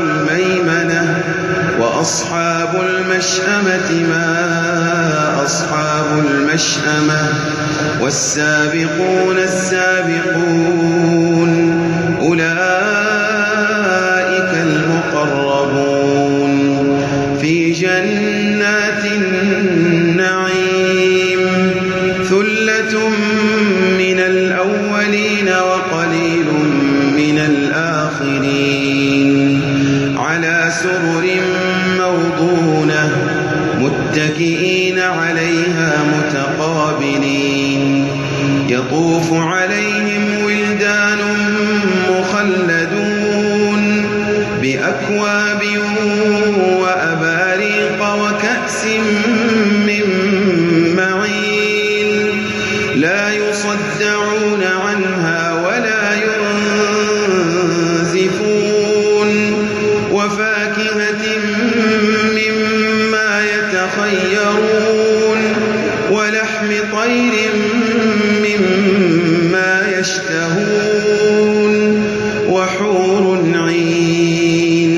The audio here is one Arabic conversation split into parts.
الميمنة وأصحاب المشأمة ما أصحاب المشأمة والسابقون السابقون أولئك يطوف عليهم ولدان مخلدون بأكواب وأباريق وكأس من معين لا يصدعون عنها ولا ينزفون وفاكهة يشتهون وحور عين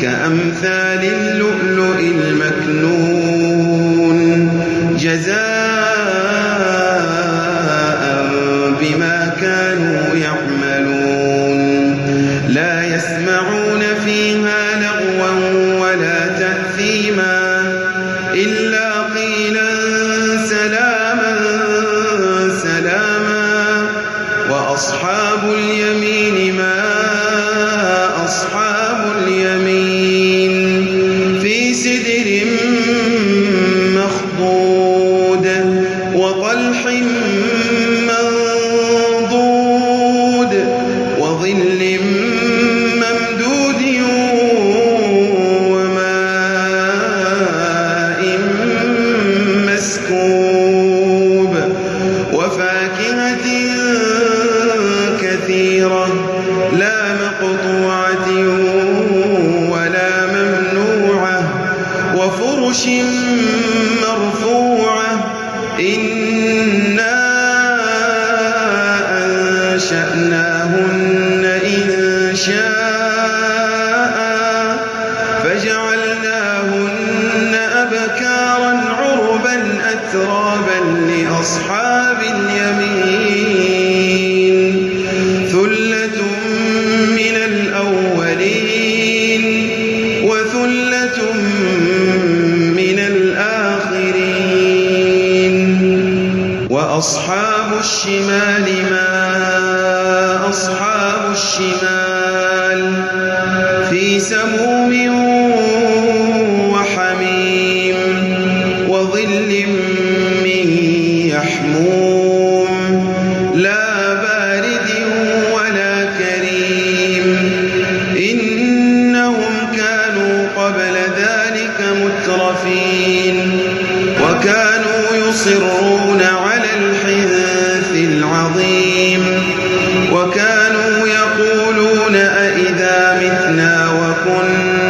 كأمثال اللؤلؤ المكنون جزاء بما وأصحاب اليمين ما أصحاب اليمين؟ لا مقطوعة ولا ممنوعة وفرش مرفوعة. إنا أنشأناهن إن شاء وأصحاب الشمال ما أصحاب الشمال في سموم أئذا متنا وكنا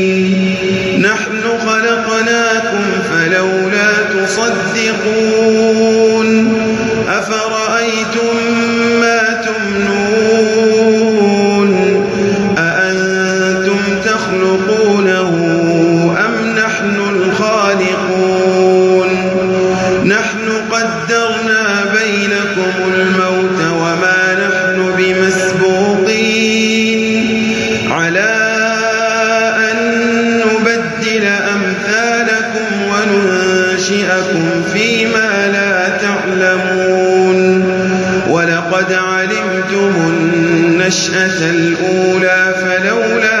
أمثالكم وننشئكم فيما لا تعلمون. ولقد علمتم النشأة الأولى فلولا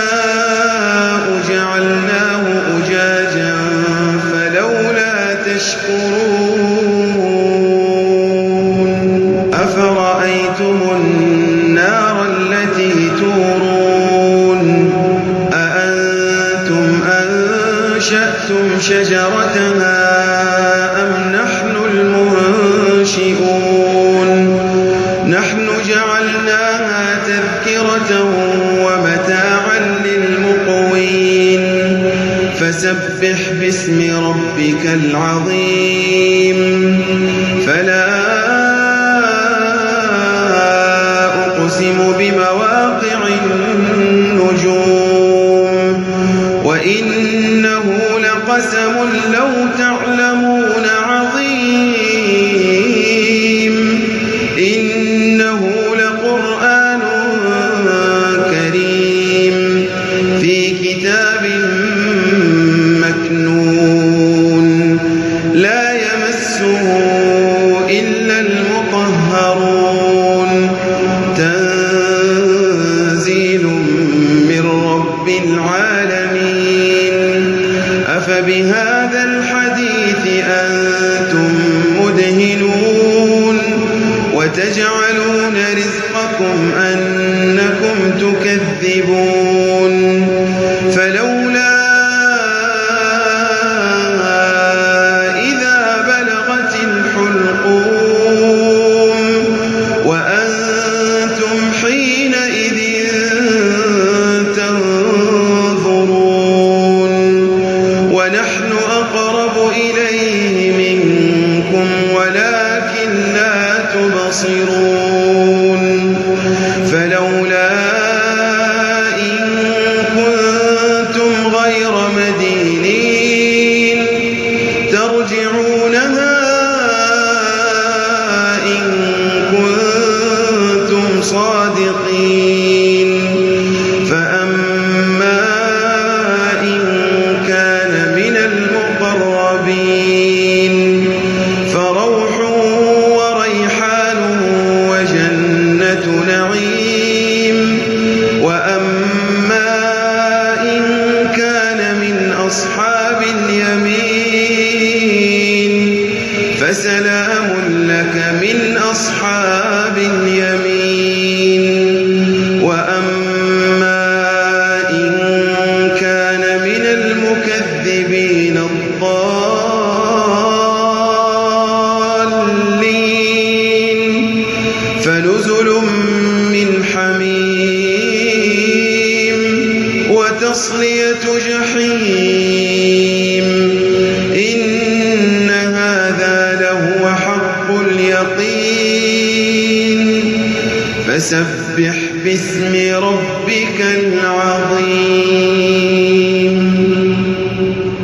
أنشأتم شجرتها أم نحن المنشئون نحن جعلناها تذكرة ومتاعا للمقوين فسبح باسم ربك العظيم فلا أقسم بمواقع النجوم وإنه لقسم لو تعلمون عظيم. إنه لقرآن كريم في كتاب مكنون. لا يمسه وتجعلون رزقكم أنكم تكذبون. فلولا وتصلية جحيم. إن هذا لهو حق اليقين. فسبح باسم ربك العظيم.